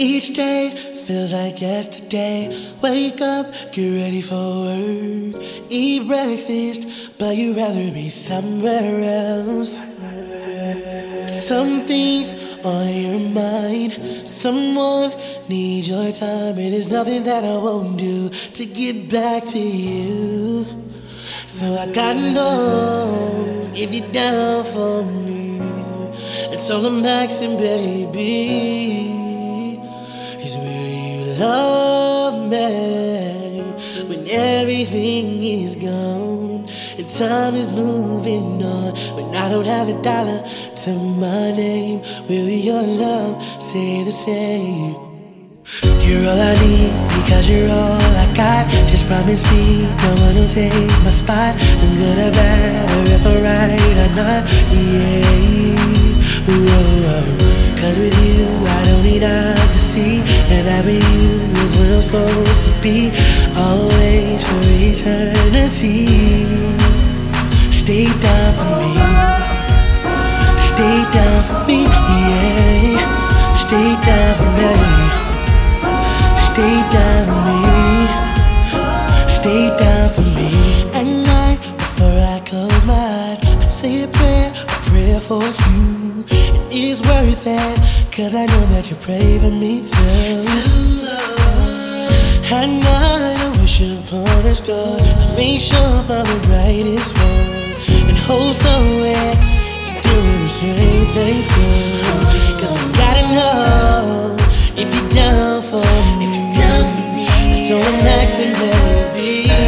Each day feels like yesterday. Wake up, get ready for work. Eat breakfast, but you'd rather be somewhere else. Some things on your mind. Someone needs your time, and there's nothing that I won't do to get back to you. So I gotta know if you're down for me. It's all I'm asking, baby. Is will you love me when everything is gone and time is moving on? When I don't have a dollar to my name, will your love stay the same? You're all I need because you're all I got. Just promise me no one will take my spot. I'm good or bad, or if I'm right or not. Yeah. Whoa. Oh, oh. Cause with supposed to be. Always for eternity. Stay down for me. Stay down for me, yeah. Stay down for me. Stay down for me. Stay down for me. At night, before I close my eyes, I say a prayer, a prayer for you. And it's worth it, cause I know that you pray for me too. At night, I wish upon a star. I make sure I'm the brightest one. And hope somewhere you're doing the same thing too. Cause I gotta know if you're down for me. That's all I'm asking, baby. And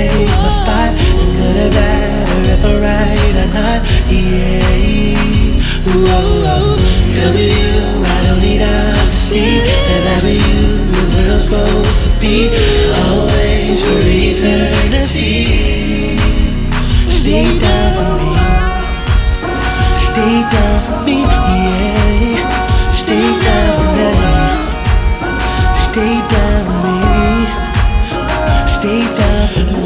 take my spot. I'm good or bad, or if I'm right or not. Yeah. Whoa, oh, oh. Cause with you, I don't need eyes to see. And that with you is where I'm supposed to be. Always for eternity. Stay down for me. Stay down for me, yeah. Stay down for me. Stay down for me. Stay down for me.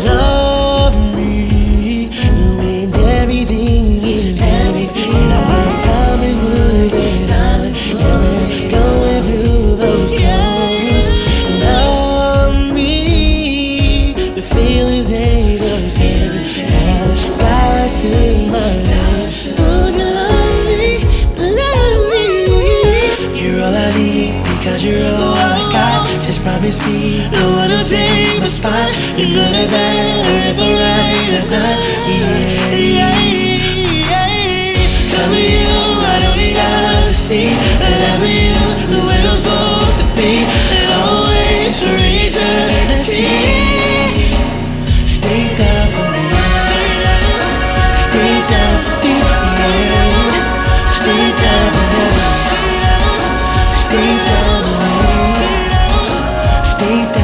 Because you're all I got. Just promise me one will take my spot. Good or bad, or if I'm right or not. stay down.